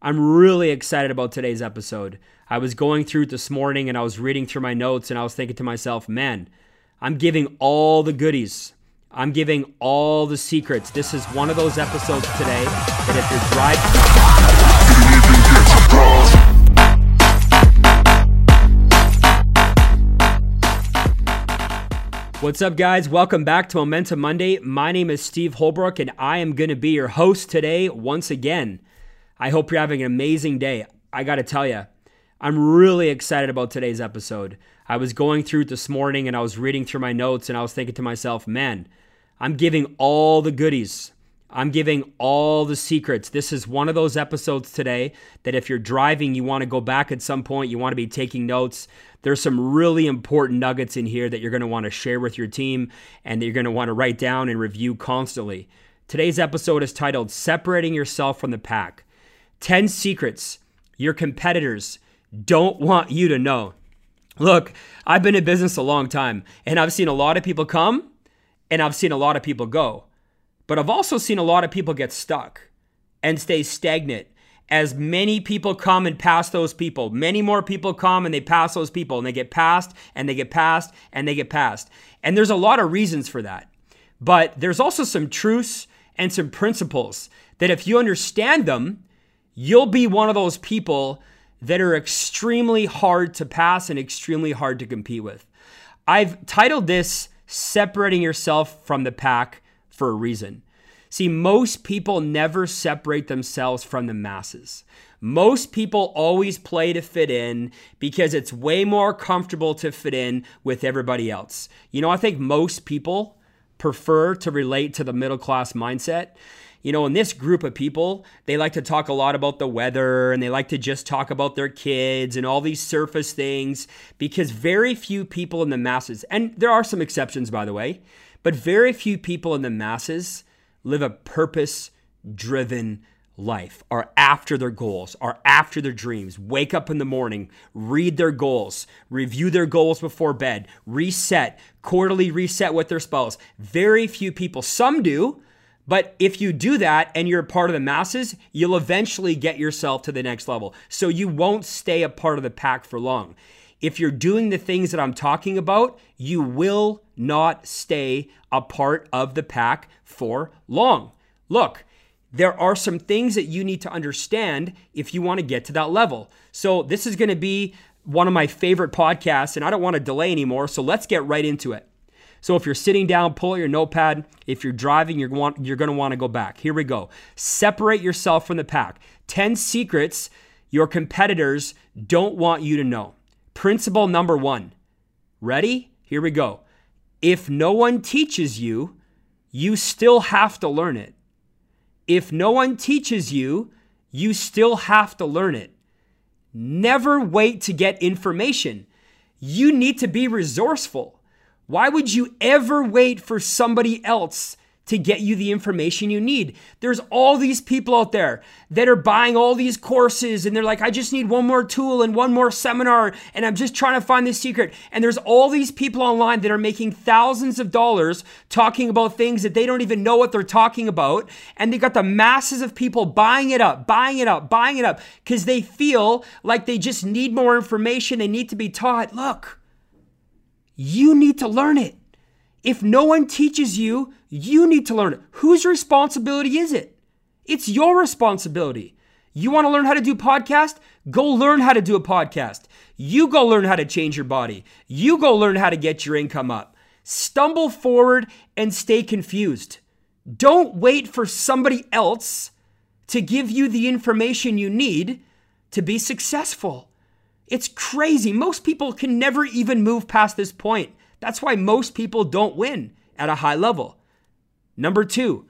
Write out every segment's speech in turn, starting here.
I'm really excited about today's episode. I was going through it this morning and I was reading through my notes and I was thinking to myself, man, I'm giving all the goodies. I'm giving all the secrets. This is one of those episodes today that if you're driving. What's up, guys? Welcome back to Momentum Monday. My name is Steve Holbrook, and I am going to be your host today once again. I hope you're having an amazing day. I got to tell you, I'm really excited about today's episode. I was going through it this morning and I was reading through my notes and I was thinking to myself, man, I'm giving all the goodies. I'm giving all the secrets. This is one of those episodes today that if you're driving, you want to go back at some point, you want to be taking notes. There's some really important nuggets in here that you're going to want to share with your team and that you're going to want to write down and review constantly. Today's episode is titled Separating Yourself from the Pack. 10 secrets your competitors don't want you to know. Look, I've been in business a long time and I've seen a lot of people come and I've seen a lot of people go. But I've also seen a lot of people get stuck and stay stagnant as many people come and pass those people. Many more people come and they pass those people and they get passed and they get passed and they get passed. And there's a lot of reasons for that. But there's also some truths and some principles that if you understand them, you'll be one of those people that are extremely hard to pass and extremely hard to compete with. I've titled this Separating Yourself from the Pack for a reason. See, most people never separate themselves from the masses. Most people always play to fit in because it's way more comfortable to fit in with everybody else. You know, I think most people prefer to relate to the middle class mindset you know, in this group of people, they like to talk a lot about the weather and they like to just talk about their kids and all these surface things because very few people in the masses, and there are some exceptions, by the way, but very few people in the masses live a purpose driven life, are after their goals, are after their dreams, wake up in the morning, read their goals, review their goals before bed, reset, quarterly reset with their spouse. Very few people, some do, but if you do that and you're part of the masses, you'll eventually get yourself to the next level. So you won't stay a part of the pack for long. If you're doing the things that I'm talking about, you will not stay a part of the pack for long. Look, there are some things that you need to understand if you want to get to that level. So, this is going to be one of my favorite podcasts, and I don't want to delay anymore. So, let's get right into it. So if you're sitting down, pull out your notepad. If you're driving, you're, want, you're going to want to go back. Here we go. Separate yourself from the pack. 10 secrets your competitors don't want you to know. Principle number one. Ready? Here we go. If no one teaches you, you still have to learn it. If no one teaches you, you still have to learn it. Never wait to get information. You need to be resourceful. Why would you ever wait for somebody else to get you the information you need? There's all these people out there that are buying all these courses and they're like, I just need one more tool and one more seminar and I'm just trying to find the secret. And there's all these people online that are making thousands of dollars talking about things that they don't even know what they're talking about. And they got the masses of people buying it up, buying it up, buying it up because they feel like they just need more information. They need to be taught. Look, you need to learn it. If no one teaches you, you need to learn it. Whose responsibility is it? It's your responsibility. You want to learn how to do podcast? Go learn how to do a podcast. You go learn how to change your body. You go learn how to get your income up. Stumble forward and stay confused. Don't wait for somebody else to give you the information you need to be successful. It's crazy. Most people can never even move past this point. That's why most people don't win at a high level. Number two,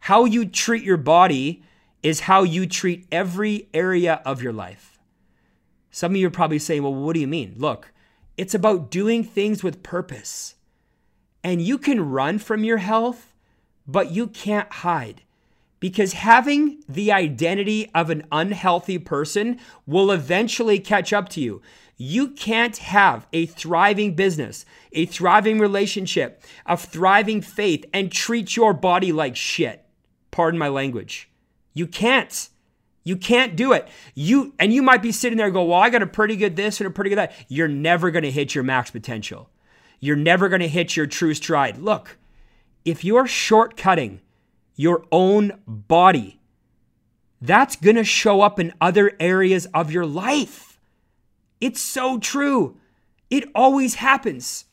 how you treat your body is how you treat every area of your life. Some of you are probably saying, well, what do you mean? Look, it's about doing things with purpose. And you can run from your health, but you can't hide because having the identity of an unhealthy person will eventually catch up to you. You can't have a thriving business, a thriving relationship, a thriving faith, and treat your body like shit. Pardon my language. You can't. You can't do it. You and you might be sitting there and go, "Well, I got a pretty good this and a pretty good that." You're never going to hit your max potential. You're never going to hit your true stride. Look, if you're shortcutting your own body, that's going to show up in other areas of your life. It's so true. It always happens.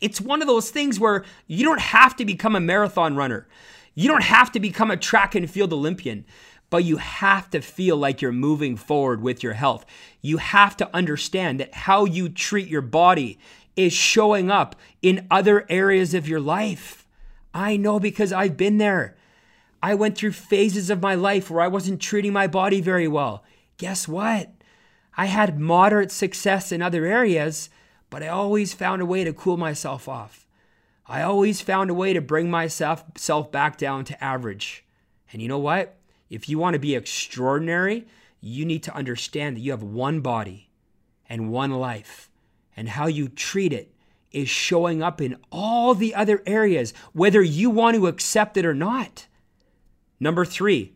It's one of those things where you don't have to become a marathon runner. You don't have to become a track and field Olympian, but you have to feel like you're moving forward with your health. You have to understand that how you treat your body is showing up in other areas of your life. I know because I've been there. I went through phases of my life where I wasn't treating my body very well. Guess what? I had moderate success in other areas, but I always found a way to cool myself off. I always found a way to bring myself self back down to average. And you know what? If you want to be extraordinary, you need to understand that you have one body and one life, and how you treat it is showing up in all the other areas, whether you want to accept it or not. Number three,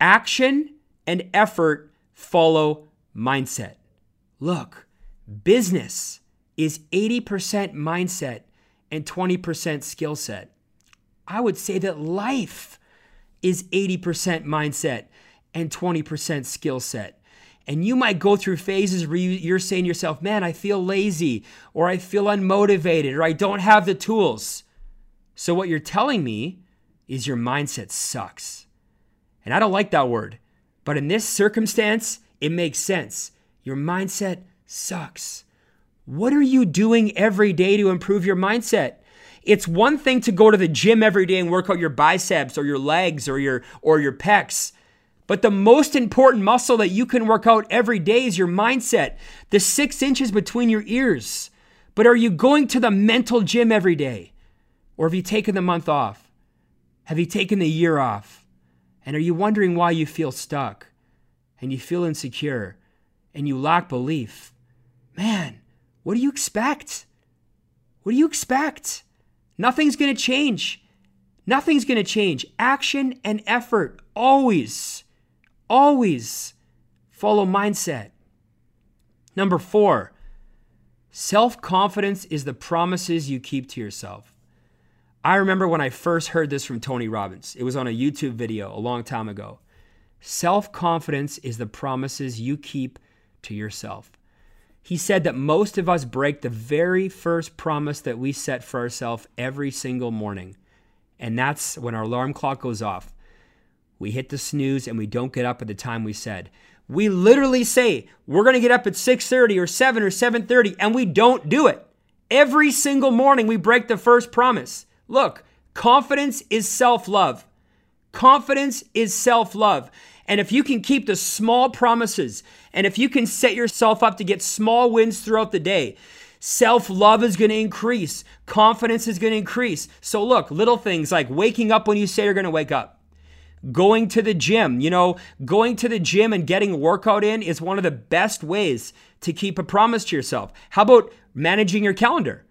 action and effort follow mindset. Look, business is 80% mindset and 20% skill set. I would say that life is 80% mindset and 20% skill set. And you might go through phases where you're saying to yourself, man, I feel lazy, or I feel unmotivated, or I don't have the tools. So, what you're telling me is your mindset sucks. And I don't like that word, but in this circumstance, it makes sense. Your mindset sucks. What are you doing every day to improve your mindset? It's one thing to go to the gym every day and work out your biceps or your legs or your or your pecs. But the most important muscle that you can work out every day is your mindset, the six inches between your ears. But are you going to the mental gym every day? Or have you taken the month off? Have you taken the year off? And are you wondering why you feel stuck and you feel insecure and you lack belief? Man, what do you expect? What do you expect? Nothing's going to change. Nothing's going to change. Action and effort always, always follow mindset. Number four, self confidence is the promises you keep to yourself. I remember when I first heard this from Tony Robbins. It was on a YouTube video a long time ago. Self confidence is the promises you keep to yourself. He said that most of us break the very first promise that we set for ourselves every single morning. And that's when our alarm clock goes off. We hit the snooze and we don't get up at the time we said. We literally say we're going to get up at 6:30 or 7 or 7:30 and we don't do it. Every single morning we break the first promise. Look, confidence is self-love. Confidence is self-love. And if you can keep the small promises, and if you can set yourself up to get small wins throughout the day, self love is going to increase, confidence is going to increase. So, look, little things like waking up when you say you're going to wake up, going to the gym. You know, going to the gym and getting a workout in is one of the best ways to keep a promise to yourself. How about managing your calendar?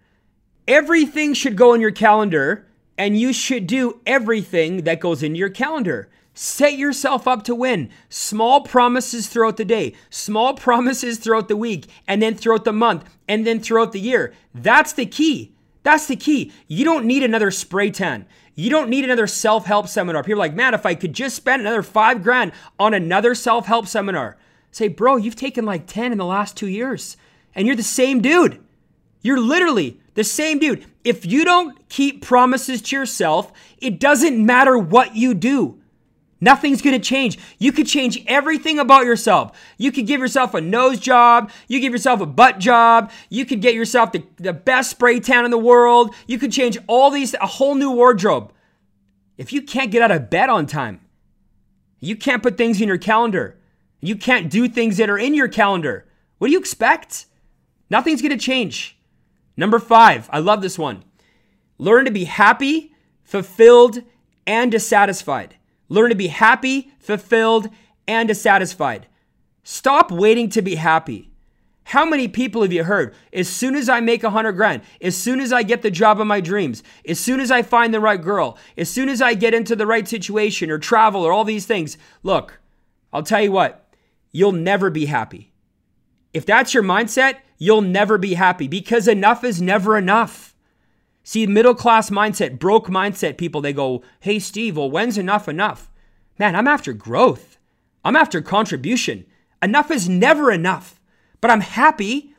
Everything should go in your calendar, and you should do everything that goes into your calendar. Set yourself up to win. Small promises throughout the day, small promises throughout the week, and then throughout the month, and then throughout the year. That's the key. That's the key. You don't need another spray tan. You don't need another self help seminar. People are like, man, if I could just spend another five grand on another self help seminar. Say, bro, you've taken like 10 in the last two years, and you're the same dude. You're literally the same dude. If you don't keep promises to yourself, it doesn't matter what you do. Nothing's gonna change. You could change everything about yourself. You could give yourself a nose job. You give yourself a butt job. You could get yourself the, the best spray tan in the world. You could change all these, a whole new wardrobe. If you can't get out of bed on time, you can't put things in your calendar, you can't do things that are in your calendar, what do you expect? Nothing's gonna change. Number five, I love this one. Learn to be happy, fulfilled, and dissatisfied. Learn to be happy, fulfilled, and dissatisfied. Stop waiting to be happy. How many people have you heard? As soon as I make a hundred grand, as soon as I get the job of my dreams, as soon as I find the right girl, as soon as I get into the right situation or travel or all these things, look, I'll tell you what, you'll never be happy. If that's your mindset, you'll never be happy because enough is never enough. See, middle class mindset, broke mindset people, they go, Hey, Steve, well, when's enough enough? Man, I'm after growth. I'm after contribution. Enough is never enough. But I'm happy,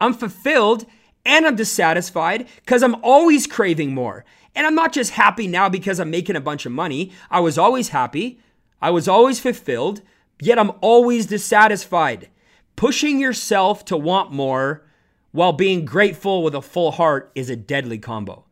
I'm fulfilled, and I'm dissatisfied because I'm always craving more. And I'm not just happy now because I'm making a bunch of money. I was always happy, I was always fulfilled, yet I'm always dissatisfied. Pushing yourself to want more while being grateful with a full heart is a deadly combo.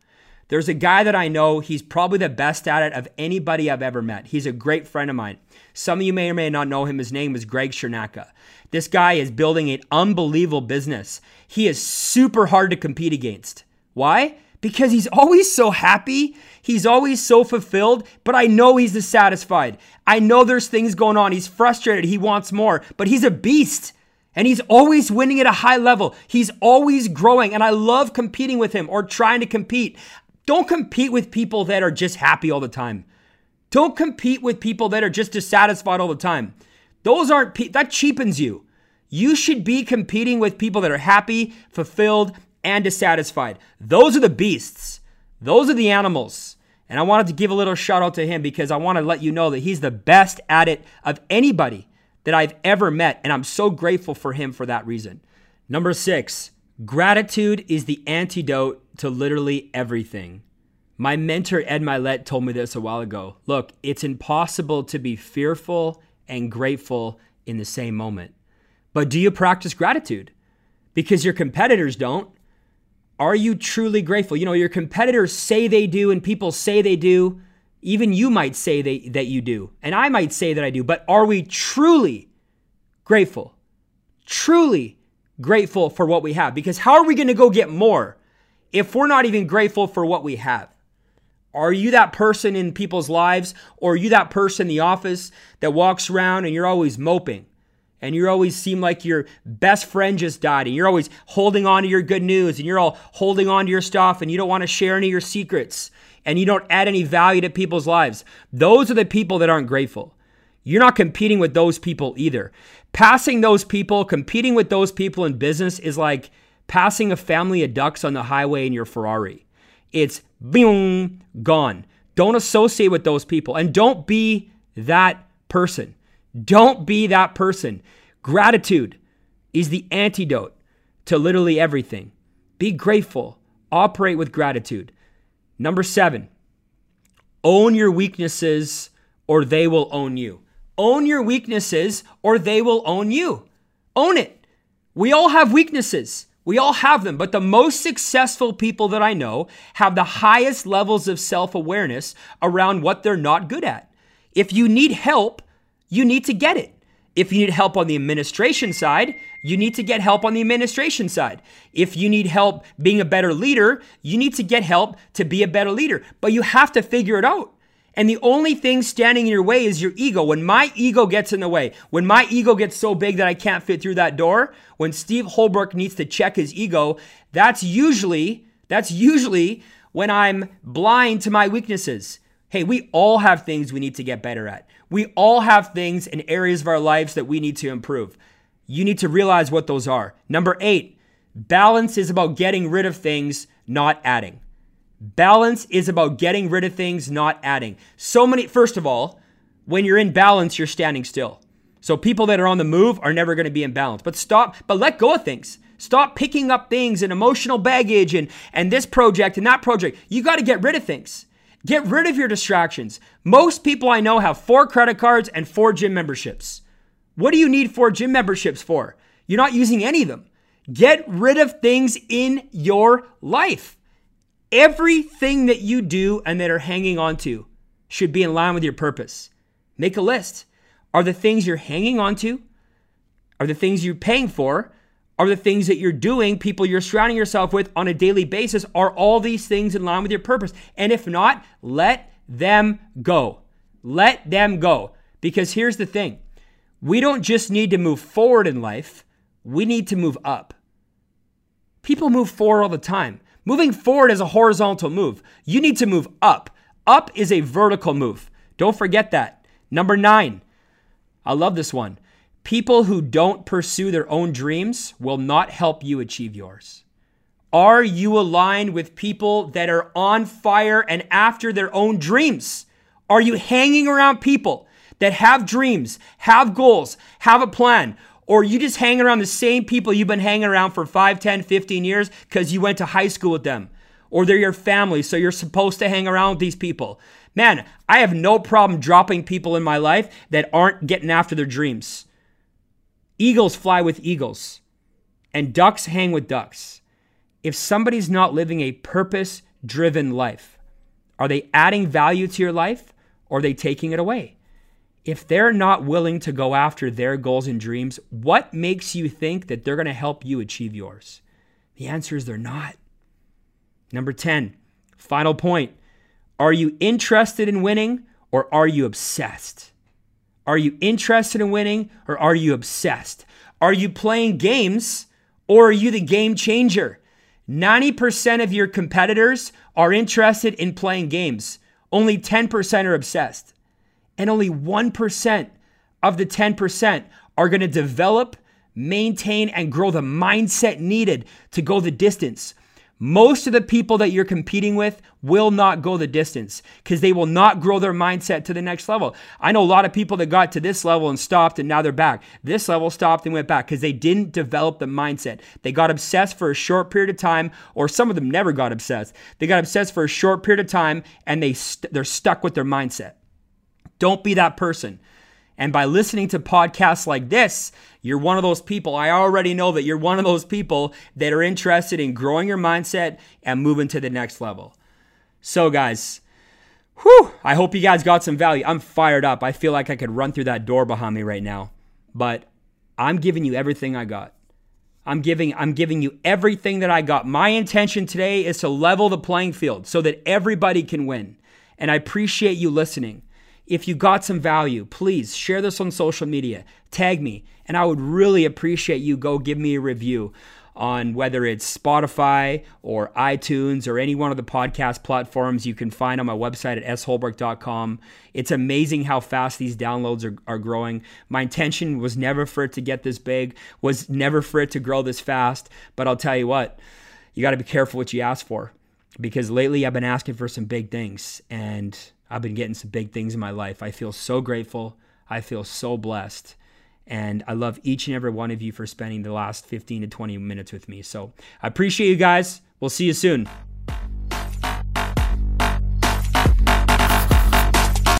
There's a guy that I know, he's probably the best at it of anybody I've ever met. He's a great friend of mine. Some of you may or may not know him. His name is Greg Shernaka. This guy is building an unbelievable business. He is super hard to compete against. Why? Because he's always so happy. He's always so fulfilled, but I know he's dissatisfied. I know there's things going on. He's frustrated. He wants more, but he's a beast. And he's always winning at a high level. He's always growing. And I love competing with him or trying to compete. Don't compete with people that are just happy all the time. Don't compete with people that are just dissatisfied all the time. Those aren't, pe- that cheapens you. You should be competing with people that are happy, fulfilled, and dissatisfied. Those are the beasts. Those are the animals. And I wanted to give a little shout out to him because I want to let you know that he's the best at it of anybody that I've ever met. And I'm so grateful for him for that reason. Number six, gratitude is the antidote to literally everything. My mentor, Ed Mylett, told me this a while ago. Look, it's impossible to be fearful and grateful in the same moment. But do you practice gratitude? Because your competitors don't. Are you truly grateful? You know, your competitors say they do, and people say they do. Even you might say they, that you do, and I might say that I do, but are we truly grateful? Truly grateful for what we have? Because how are we going to go get more if we're not even grateful for what we have? Are you that person in people's lives, or are you that person in the office that walks around and you're always moping? and you always seem like your best friend just died and you're always holding on to your good news and you're all holding on to your stuff and you don't want to share any of your secrets and you don't add any value to people's lives. Those are the people that aren't grateful. You're not competing with those people either. Passing those people, competing with those people in business is like passing a family of ducks on the highway in your Ferrari. It's boom, gone. Don't associate with those people and don't be that person. Don't be that person. Gratitude is the antidote to literally everything. Be grateful. Operate with gratitude. Number seven, own your weaknesses or they will own you. Own your weaknesses or they will own you. Own it. We all have weaknesses. We all have them, but the most successful people that I know have the highest levels of self awareness around what they're not good at. If you need help, you need to get it. If you need help on the administration side, you need to get help on the administration side. If you need help being a better leader, you need to get help to be a better leader. But you have to figure it out. And the only thing standing in your way is your ego. When my ego gets in the way, when my ego gets so big that I can't fit through that door, when Steve Holbrook needs to check his ego, that's usually that's usually when I'm blind to my weaknesses. Hey, we all have things we need to get better at. We all have things in areas of our lives that we need to improve. You need to realize what those are. Number eight, balance is about getting rid of things, not adding. Balance is about getting rid of things, not adding. So many, first of all, when you're in balance, you're standing still. So people that are on the move are never going to be in balance. But stop, but let go of things. Stop picking up things and emotional baggage and, and this project and that project. You got to get rid of things. Get rid of your distractions. Most people I know have four credit cards and four gym memberships. What do you need four gym memberships for? You're not using any of them. Get rid of things in your life. Everything that you do and that are hanging on to should be in line with your purpose. Make a list. Are the things you're hanging on to? Are the things you're paying for? Are the things that you're doing, people you're surrounding yourself with on a daily basis, are all these things in line with your purpose? And if not, let them go. Let them go. Because here's the thing we don't just need to move forward in life, we need to move up. People move forward all the time. Moving forward is a horizontal move. You need to move up. Up is a vertical move. Don't forget that. Number nine, I love this one. People who don't pursue their own dreams will not help you achieve yours. Are you aligned with people that are on fire and after their own dreams? Are you hanging around people that have dreams, have goals, have a plan? Or you just hang around the same people you've been hanging around for 5, 10, 15 years because you went to high school with them? Or they're your family, so you're supposed to hang around with these people. Man, I have no problem dropping people in my life that aren't getting after their dreams. Eagles fly with eagles, and ducks hang with ducks. If somebody's not living a purpose driven life, are they adding value to your life or are they taking it away? If they're not willing to go after their goals and dreams, what makes you think that they're going to help you achieve yours? The answer is they're not. Number 10, final point. Are you interested in winning or are you obsessed? Are you interested in winning or are you obsessed? Are you playing games or are you the game changer? 90% of your competitors are interested in playing games. Only 10% are obsessed. And only 1% of the 10% are going to develop, maintain, and grow the mindset needed to go the distance. Most of the people that you're competing with will not go the distance because they will not grow their mindset to the next level. I know a lot of people that got to this level and stopped and now they're back. This level stopped and went back because they didn't develop the mindset. They got obsessed for a short period of time, or some of them never got obsessed. They got obsessed for a short period of time and they st- they're stuck with their mindset. Don't be that person. And by listening to podcasts like this, you're one of those people. I already know that you're one of those people that are interested in growing your mindset and moving to the next level. So, guys, whew, I hope you guys got some value. I'm fired up. I feel like I could run through that door behind me right now. But I'm giving you everything I got. I'm giving I'm giving you everything that I got. My intention today is to level the playing field so that everybody can win. And I appreciate you listening. If you got some value, please share this on social media, tag me, and I would really appreciate you go give me a review on whether it's Spotify or iTunes or any one of the podcast platforms you can find on my website at sholbrook.com. It's amazing how fast these downloads are, are growing. My intention was never for it to get this big, was never for it to grow this fast, but I'll tell you what, you got to be careful what you ask for because lately I've been asking for some big things and I've been getting some big things in my life. I feel so grateful. I feel so blessed. And I love each and every one of you for spending the last 15 to 20 minutes with me. So I appreciate you guys. We'll see you soon.